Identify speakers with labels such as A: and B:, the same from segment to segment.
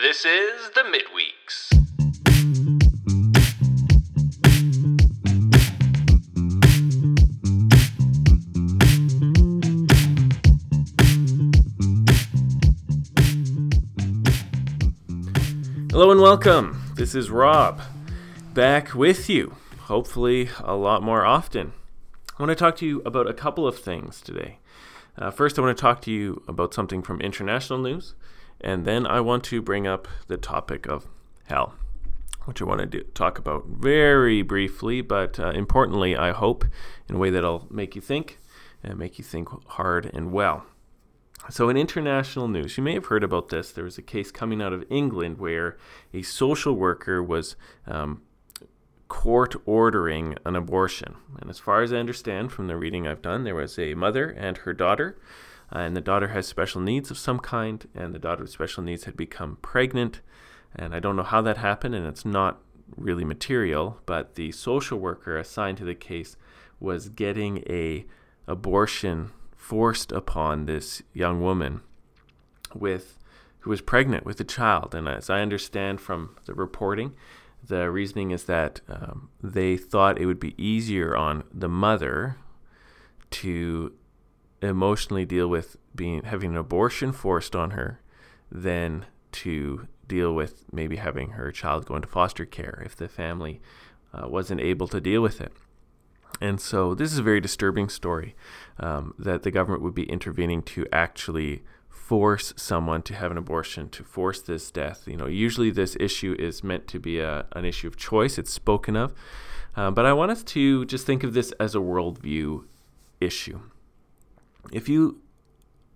A: This is the Midweeks.
B: Hello and welcome. This is Rob, back with you, hopefully a lot more often. I want to talk to you about a couple of things today. Uh, first, I want to talk to you about something from international news, and then I want to bring up the topic of hell, which I want to do, talk about very briefly, but uh, importantly, I hope, in a way that'll make you think and make you think hard and well. So, in international news, you may have heard about this. There was a case coming out of England where a social worker was um, court ordering an abortion. And as far as I understand from the reading I've done, there was a mother and her daughter. Uh, and the daughter has special needs of some kind, and the daughter with special needs had become pregnant. And I don't know how that happened, and it's not really material, but the social worker assigned to the case was getting a abortion forced upon this young woman with who was pregnant with a child. And as I understand from the reporting, the reasoning is that um, they thought it would be easier on the mother to emotionally deal with being having an abortion forced on her than to deal with maybe having her child go into foster care if the family uh, wasn't able to deal with it. And so this is a very disturbing story um, that the government would be intervening to actually force someone to have an abortion, to force this death. You know, usually this issue is meant to be a, an issue of choice, it's spoken of. Uh, but I want us to just think of this as a worldview issue. If you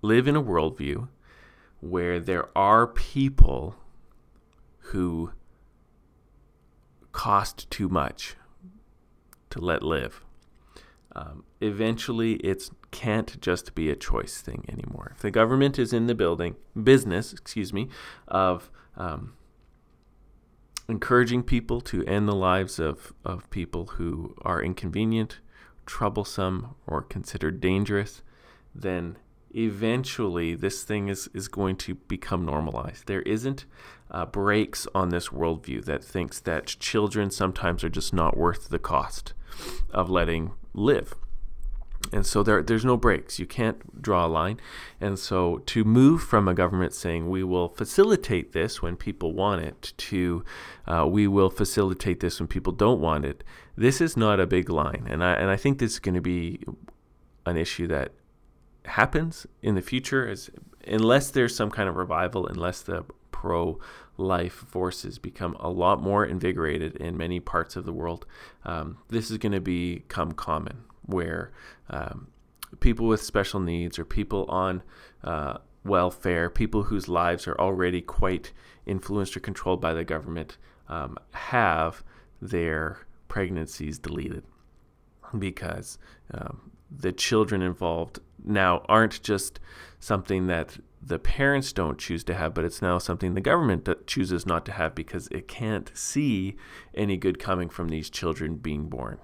B: live in a worldview where there are people who cost too much to let live, um, eventually it can't just be a choice thing anymore. If the government is in the building business, excuse me, of um, encouraging people to end the lives of, of people who are inconvenient, troublesome, or considered dangerous, then eventually this thing is, is going to become normalized. There isn't uh, brakes on this worldview that thinks that children sometimes are just not worth the cost of letting live. And so there, there's no brakes. You can't draw a line. And so to move from a government saying we will facilitate this when people want it to uh, we will facilitate this when people don't want it, this is not a big line. And I, and I think this is going to be an issue that happens in the future as unless there's some kind of revival, unless the pro life forces become a lot more invigorated in many parts of the world, um, this is going to become common where um, people with special needs or people on uh, welfare, people whose lives are already quite influenced or controlled by the government, um, have their pregnancies deleted because um, the children involved now aren't just something that the parents don't choose to have, but it's now something the government chooses not to have because it can't see any good coming from these children being born.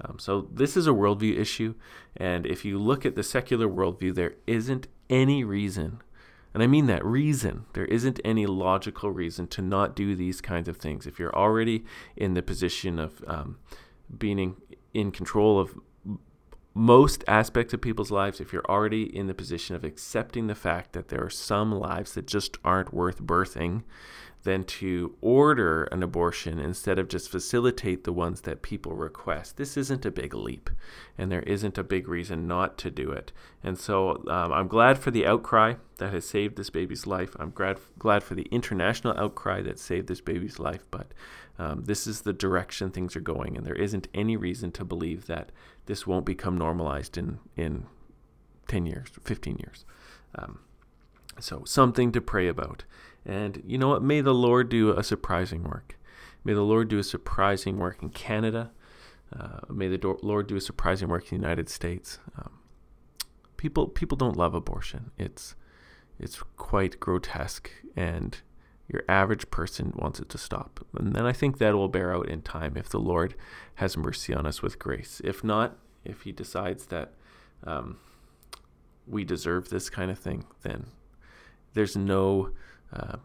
B: Um, so this is a worldview issue, and if you look at the secular worldview, there isn't any reason, and I mean that reason, there isn't any logical reason to not do these kinds of things. If you're already in the position of um, being in, in control of most aspects of people's lives, if you're already in the position of accepting the fact that there are some lives that just aren't worth birthing, then to order an abortion instead of just facilitate the ones that people request. This isn't a big leap, and there isn't a big reason not to do it. And so um, I'm glad for the outcry that has saved this baby's life. I'm glad, glad for the international outcry that saved this baby's life, but um, this is the direction things are going, and there isn't any reason to believe that this won't become normalized in, in 10 years, 15 years. Um, so, something to pray about. And you know what? May the Lord do a surprising work. May the Lord do a surprising work in Canada. Uh, may the do- Lord do a surprising work in the United States. Um, people people don't love abortion. It's it's quite grotesque, and your average person wants it to stop. And then I think that will bear out in time if the Lord has mercy on us with grace. If not, if He decides that um, we deserve this kind of thing, then there's no uh,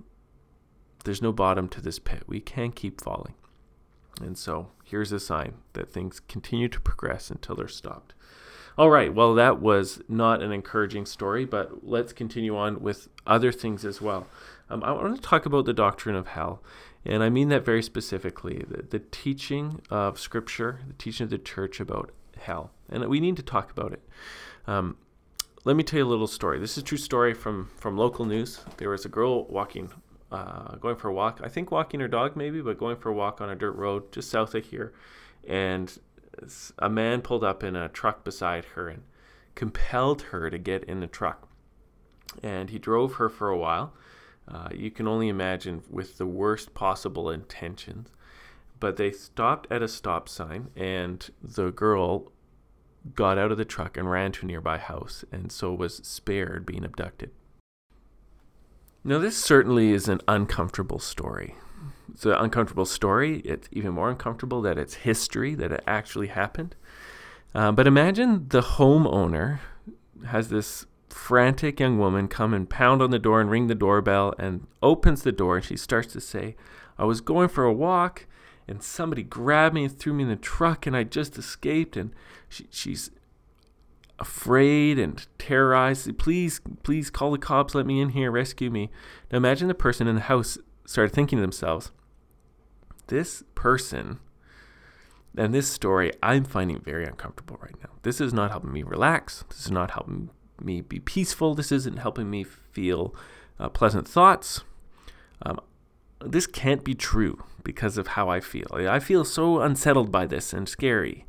B: there's no bottom to this pit. We can keep falling. And so here's a sign that things continue to progress until they're stopped. All right, well, that was not an encouraging story, but let's continue on with other things as well. Um, I want to talk about the doctrine of hell, and I mean that very specifically the, the teaching of Scripture, the teaching of the church about hell. And we need to talk about it. Um, let me tell you a little story. This is a true story from, from local news. There was a girl walking uh, going for a walk. I think walking her dog, maybe, but going for a walk on a dirt road just south of here. And a man pulled up in a truck beside her and compelled her to get in the truck. And he drove her for a while. Uh, you can only imagine with the worst possible intentions. But they stopped at a stop sign, and the girl got out of the truck and ran to a nearby house, and so was spared being abducted. Now, this certainly is an uncomfortable story. It's an uncomfortable story. It's even more uncomfortable that it's history, that it actually happened. Uh, but imagine the homeowner has this frantic young woman come and pound on the door and ring the doorbell and opens the door and she starts to say, I was going for a walk and somebody grabbed me and threw me in the truck and I just escaped. And she, she's afraid and terrorized. Please, please call the cops. Let me in here. Rescue me. Now imagine the person in the house started thinking to themselves, this person and this story I'm finding very uncomfortable right now. This is not helping me relax. This is not helping me be peaceful. This isn't helping me feel uh, pleasant thoughts. Um, this can't be true because of how I feel. I feel so unsettled by this and scary.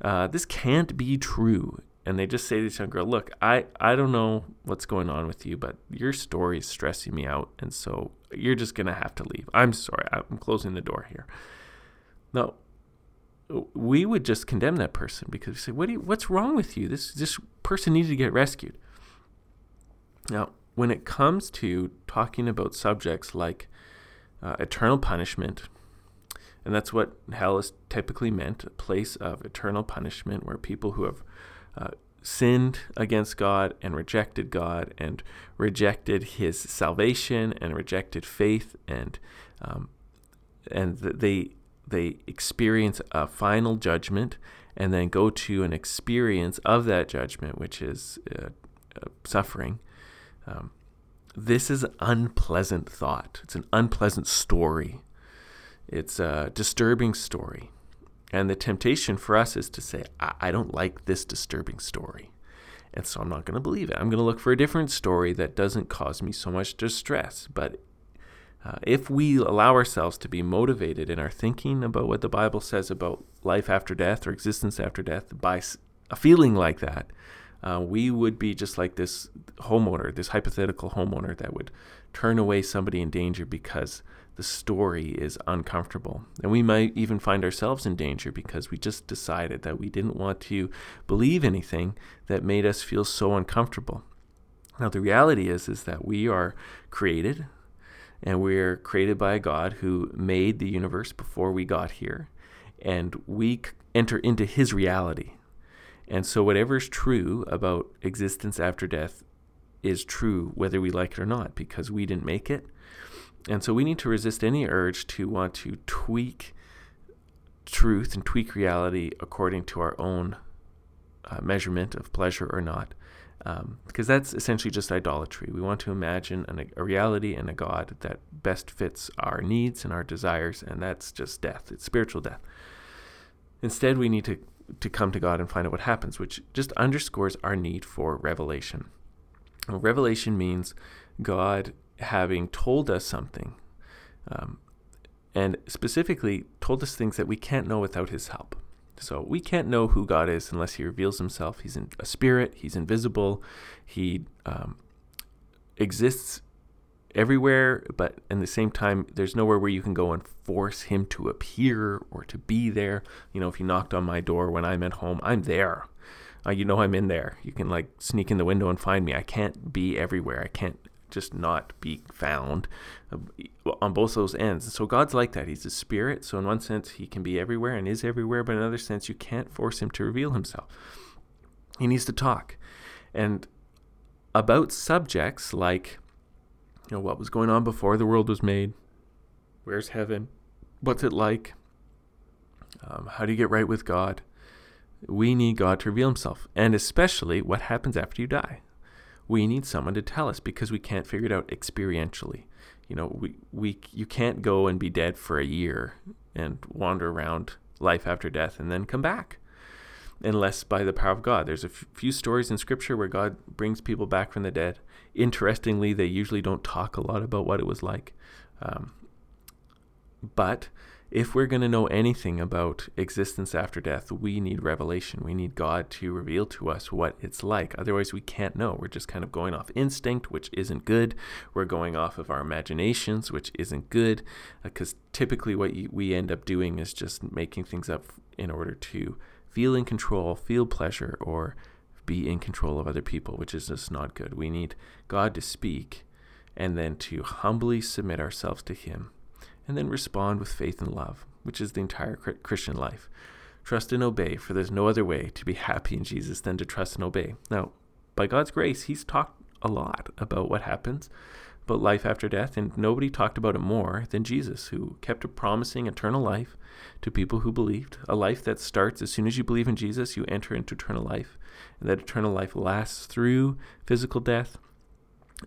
B: Uh, this can't be true and they just say to this young girl, "Look, I I don't know what's going on with you, but your story is stressing me out, and so you're just gonna have to leave. I'm sorry. I'm closing the door here." No, we would just condemn that person because we say, "What you, what's wrong with you? This this person needed to get rescued." Now, when it comes to talking about subjects like uh, eternal punishment, and that's what hell is typically meant a place of eternal punishment where people who have uh, sinned against God and rejected God and rejected His salvation and rejected faith and um, and they they experience a final judgment and then go to an experience of that judgment, which is uh, uh, suffering. Um, this is an unpleasant thought. It's an unpleasant story. It's a disturbing story. And the temptation for us is to say, I, I don't like this disturbing story. And so I'm not going to believe it. I'm going to look for a different story that doesn't cause me so much distress. But uh, if we allow ourselves to be motivated in our thinking about what the Bible says about life after death or existence after death by a feeling like that, uh, we would be just like this homeowner, this hypothetical homeowner that would turn away somebody in danger because the story is uncomfortable. And we might even find ourselves in danger because we just decided that we didn't want to believe anything that made us feel so uncomfortable. Now the reality is is that we are created and we're created by a God who made the universe before we got here and we enter into his reality. And so whatever is true about existence after death is true whether we like it or not because we didn't make it and so we need to resist any urge to want to tweak truth and tweak reality according to our own uh, measurement of pleasure or not. Um, because that's essentially just idolatry. We want to imagine an, a reality and a God that best fits our needs and our desires, and that's just death. It's spiritual death. Instead, we need to, to come to God and find out what happens, which just underscores our need for revelation. Revelation means God having told us something, um, and specifically told us things that we can't know without His help. So we can't know who God is unless He reveals Himself. He's in a spirit. He's invisible. He um, exists everywhere, but in the same time, there's nowhere where you can go and force Him to appear or to be there. You know, if He knocked on my door when I'm at home, I'm there. Uh, you know I'm in there. You can like sneak in the window and find me. I can't be everywhere. I can't just not be found uh, on both those ends. So God's like that. He's a spirit. So in one sense, he can be everywhere and is everywhere, but in another sense, you can't force him to reveal himself. He needs to talk. And about subjects like you know what was going on before the world was made, Where's heaven? What's it like? Um, how do you get right with God? We need God to reveal Himself, and especially what happens after you die. We need someone to tell us because we can't figure it out experientially. You know, we, we you can't go and be dead for a year and wander around life after death and then come back unless by the power of God. There's a f- few stories in Scripture where God brings people back from the dead. Interestingly, they usually don't talk a lot about what it was like. Um, but if we're going to know anything about existence after death, we need revelation. We need God to reveal to us what it's like. Otherwise, we can't know. We're just kind of going off instinct, which isn't good. We're going off of our imaginations, which isn't good, because uh, typically what you, we end up doing is just making things up in order to feel in control, feel pleasure, or be in control of other people, which is just not good. We need God to speak and then to humbly submit ourselves to Him and then respond with faith and love, which is the entire Christian life. Trust and obey, for there's no other way to be happy in Jesus than to trust and obey. Now, by God's grace, He's talked a lot about what happens about life after death, and nobody talked about it more than Jesus, who kept promising eternal life to people who believed. A life that starts as soon as you believe in Jesus, you enter into eternal life, and that eternal life lasts through physical death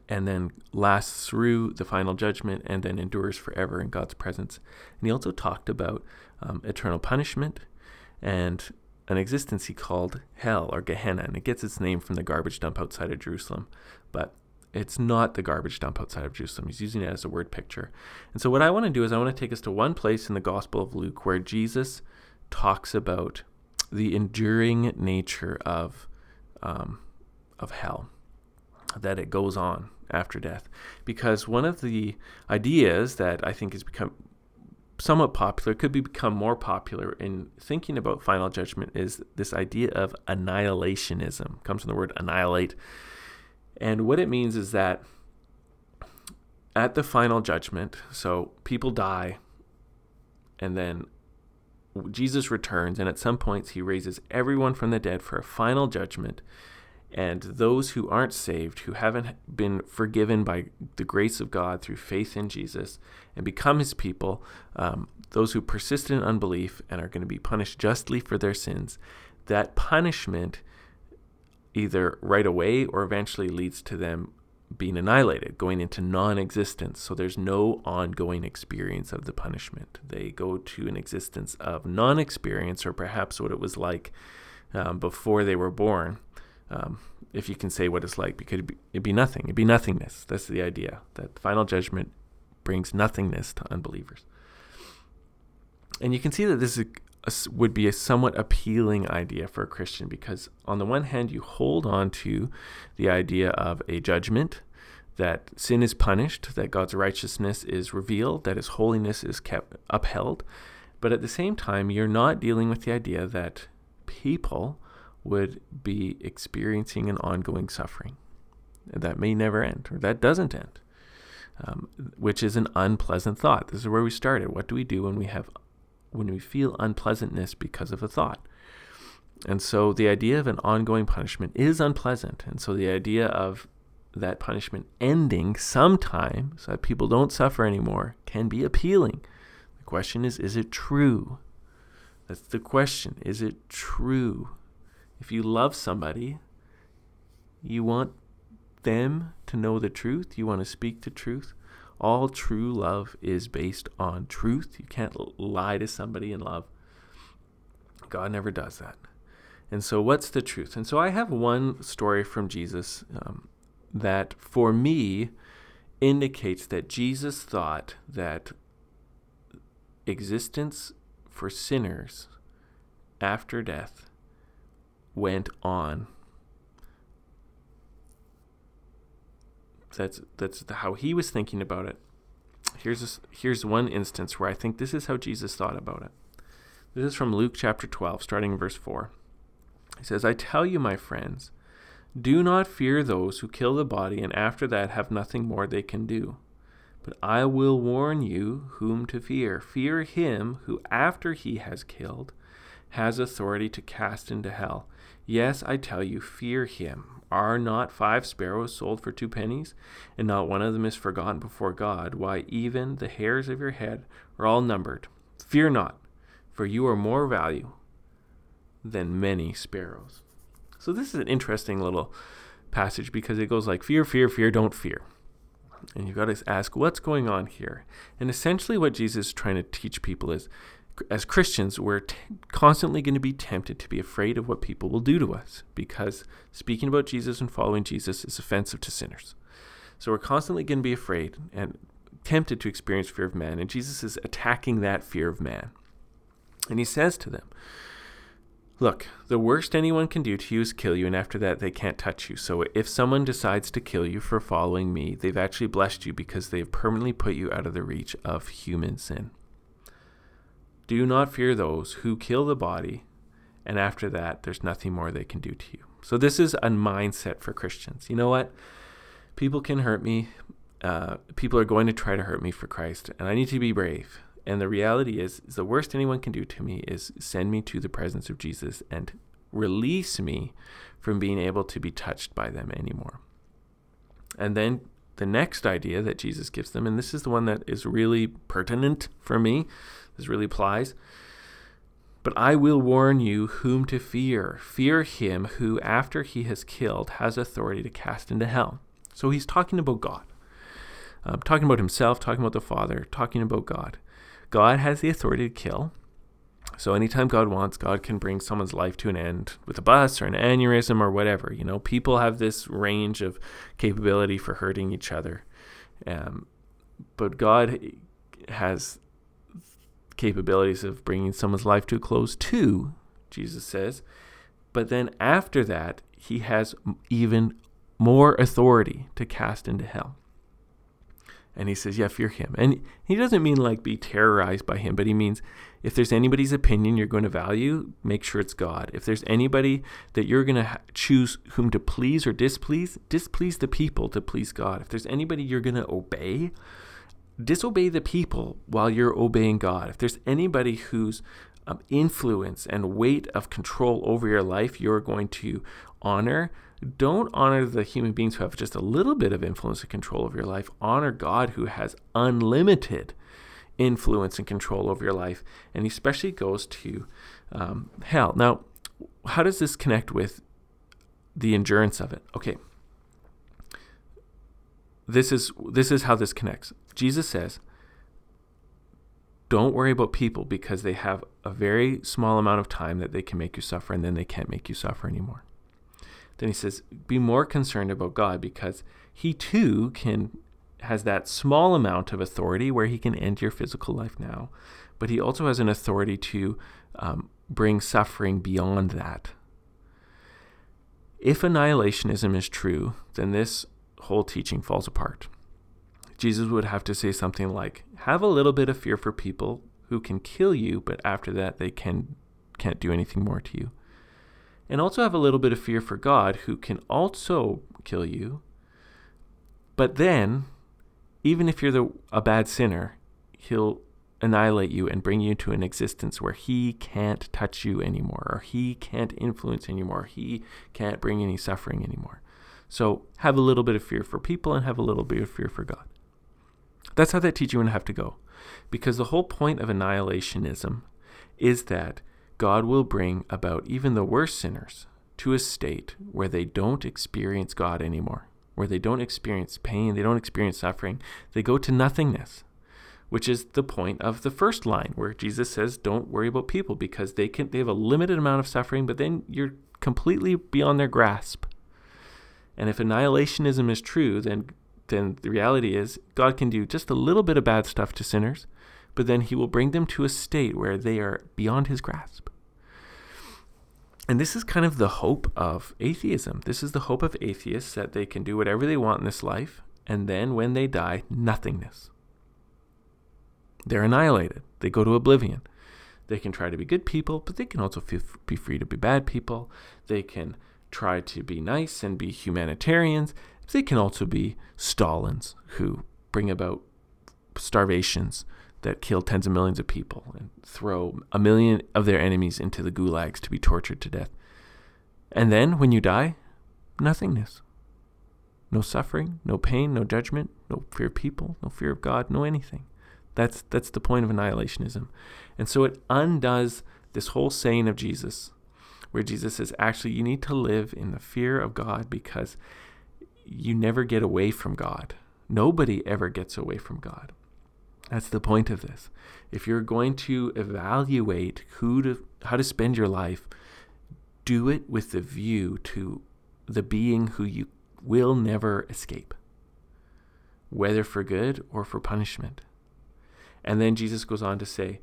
B: and then lasts through the final judgment and then endures forever in God's presence. And he also talked about um, eternal punishment and an existence he called hell or Gehenna, and it gets its name from the garbage dump outside of Jerusalem. But it's not the garbage dump outside of Jerusalem. He's using it as a word picture. And so, what I want to do is, I want to take us to one place in the Gospel of Luke where Jesus talks about the enduring nature of um, of hell, that it goes on after death. Because one of the ideas that I think has become somewhat popular, could be become more popular in thinking about final judgment, is this idea of annihilationism. It comes from the word annihilate and what it means is that at the final judgment, so people die, and then Jesus returns, and at some points he raises everyone from the dead for a final judgment. And those who aren't saved, who haven't been forgiven by the grace of God through faith in Jesus and become his people, um, those who persist in unbelief and are going to be punished justly for their sins, that punishment either right away or eventually leads to them being annihilated, going into non existence. So there's no ongoing experience of the punishment. They go to an existence of non experience, or perhaps what it was like um, before they were born. Um, if you can say what it's like, because it'd be, it'd be nothing. It'd be nothingness. That's the idea. That final judgment brings nothingness to unbelievers. And you can see that this is would be a somewhat appealing idea for a Christian because, on the one hand, you hold on to the idea of a judgment, that sin is punished, that God's righteousness is revealed, that his holiness is kept upheld. But at the same time, you're not dealing with the idea that people would be experiencing an ongoing suffering that may never end or that doesn't end, um, which is an unpleasant thought. This is where we started. What do we do when we have when we feel unpleasantness because of a thought. And so the idea of an ongoing punishment is unpleasant. And so the idea of that punishment ending sometime so that people don't suffer anymore can be appealing. The question is is it true? That's the question. Is it true? If you love somebody, you want them to know the truth, you want to speak the truth. All true love is based on truth. You can't lie to somebody in love. God never does that. And so, what's the truth? And so, I have one story from Jesus um, that, for me, indicates that Jesus thought that existence for sinners after death went on That's that's how he was thinking about it. Here's a, here's one instance where I think this is how Jesus thought about it. This is from Luke chapter 12, starting in verse 4. He says, I tell you, my friends, do not fear those who kill the body and after that have nothing more they can do. But I will warn you whom to fear. Fear him who, after he has killed, has authority to cast into hell. Yes, I tell you, fear him. Are not five sparrows sold for two pennies, and not one of them is forgotten before God? Why, even the hairs of your head are all numbered. Fear not, for you are more value than many sparrows. So, this is an interesting little passage because it goes like, Fear, fear, fear, don't fear. And you've got to ask, what's going on here? And essentially, what Jesus is trying to teach people is as Christians, we're t- constantly going to be tempted to be afraid of what people will do to us because speaking about Jesus and following Jesus is offensive to sinners. So we're constantly going to be afraid and tempted to experience fear of man. And Jesus is attacking that fear of man. And he says to them, Look, the worst anyone can do to you is kill you, and after that, they can't touch you. So if someone decides to kill you for following me, they've actually blessed you because they've permanently put you out of the reach of human sin. Do not fear those who kill the body, and after that, there's nothing more they can do to you. So, this is a mindset for Christians. You know what? People can hurt me. Uh, people are going to try to hurt me for Christ, and I need to be brave. And the reality is, is, the worst anyone can do to me is send me to the presence of Jesus and release me from being able to be touched by them anymore. And then the next idea that Jesus gives them, and this is the one that is really pertinent for me, this really applies. But I will warn you whom to fear. Fear him who, after he has killed, has authority to cast into hell. So he's talking about God, um, talking about himself, talking about the Father, talking about God. God has the authority to kill. So anytime God wants, God can bring someone's life to an end with a bus or an aneurysm or whatever. You know, people have this range of capability for hurting each other. Um, but God has capabilities of bringing someone's life to a close too, Jesus says. But then after that, he has even more authority to cast into hell. And he says, Yeah, fear him. And he doesn't mean like be terrorized by him, but he means if there's anybody's opinion you're going to value, make sure it's God. If there's anybody that you're going to ha- choose whom to please or displease, displease the people to please God. If there's anybody you're going to obey, disobey the people while you're obeying God. If there's anybody whose um, influence and weight of control over your life you're going to honor, don't honor the human beings who have just a little bit of influence and control over your life. Honor God who has unlimited influence and control over your life. And especially goes to um, hell. Now, how does this connect with the endurance of it? Okay. This is this is how this connects. Jesus says, don't worry about people because they have a very small amount of time that they can make you suffer and then they can't make you suffer anymore. Then he says, be more concerned about God because he too can has that small amount of authority where he can end your physical life now, but he also has an authority to um, bring suffering beyond that. If annihilationism is true, then this whole teaching falls apart. Jesus would have to say something like, "Have a little bit of fear for people who can kill you, but after that they can can't do anything more to you." And also have a little bit of fear for God who can also kill you. But then, even if you're the, a bad sinner, he'll annihilate you and bring you to an existence where he can't touch you anymore, or he can't influence anymore, he can't bring any suffering anymore. So have a little bit of fear for people and have a little bit of fear for God. That's how that teaching would have to go. Because the whole point of annihilationism is that God will bring about even the worst sinners to a state where they don't experience God anymore, where they don't experience pain, they don't experience suffering. They go to nothingness, which is the point of the first line where Jesus says, Don't worry about people because they can they have a limited amount of suffering, but then you're completely beyond their grasp. And if annihilationism is true, then then the reality is God can do just a little bit of bad stuff to sinners, but then he will bring them to a state where they are beyond his grasp. And this is kind of the hope of atheism. This is the hope of atheists that they can do whatever they want in this life, and then when they die, nothingness. They're annihilated. They go to oblivion. They can try to be good people, but they can also be free to be bad people. They can try to be nice and be humanitarians. They can also be Stalins who bring about starvations that kill tens of millions of people and throw a million of their enemies into the gulags to be tortured to death. And then when you die, nothingness. No suffering, no pain, no judgment, no fear of people, no fear of God, no anything. That's that's the point of annihilationism. And so it undoes this whole saying of Jesus where Jesus says actually you need to live in the fear of God because you never get away from God. Nobody ever gets away from God. That's the point of this. If you're going to evaluate who to how to spend your life, do it with the view to the being who you will never escape, whether for good or for punishment. And then Jesus goes on to say,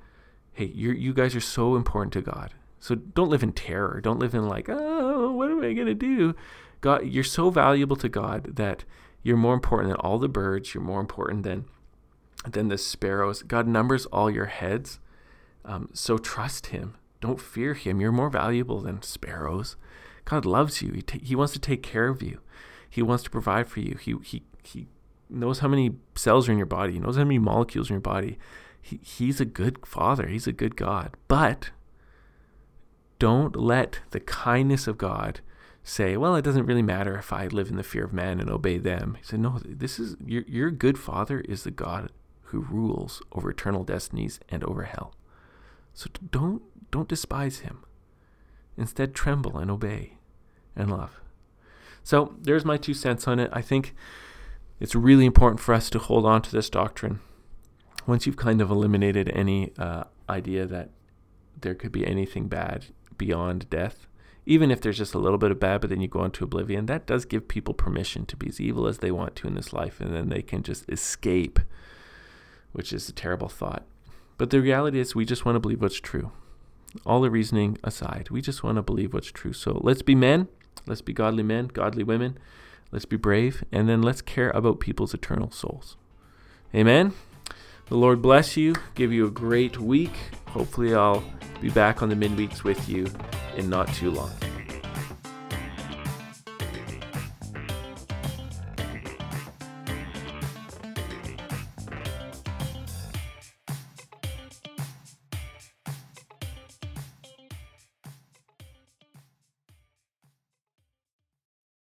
B: Hey, you you guys are so important to God. So don't live in terror. Don't live in like, oh, what am I gonna do? God, you're so valuable to God that you're more important than all the birds. You're more important than than the sparrows. God numbers all your heads. Um, so trust Him. Don't fear Him. You're more valuable than sparrows. God loves you. He, ta- he wants to take care of you. He wants to provide for you. He he he knows how many cells are in your body. He knows how many molecules in your body. He, he's a good father. He's a good God. But don't let the kindness of God say, well, it doesn't really matter if I live in the fear of man and obey them. He said, no, this is your, your good father is the God who rules over eternal destinies and over hell. So don't don't despise him. Instead, tremble and obey and love. So there's my two cents on it. I think it's really important for us to hold on to this doctrine. Once you've kind of eliminated any uh, idea that there could be anything bad beyond death, even if there's just a little bit of bad, but then you go into oblivion, that does give people permission to be as evil as they want to in this life, and then they can just escape, which is a terrible thought. But the reality is, we just want to believe what's true. All the reasoning aside, we just want to believe what's true. So let's be men, let's be godly men, godly women, let's be brave, and then let's care about people's eternal souls. Amen. The Lord bless you, give you a great week. Hopefully, I'll be back on the midweeks with you in not too long.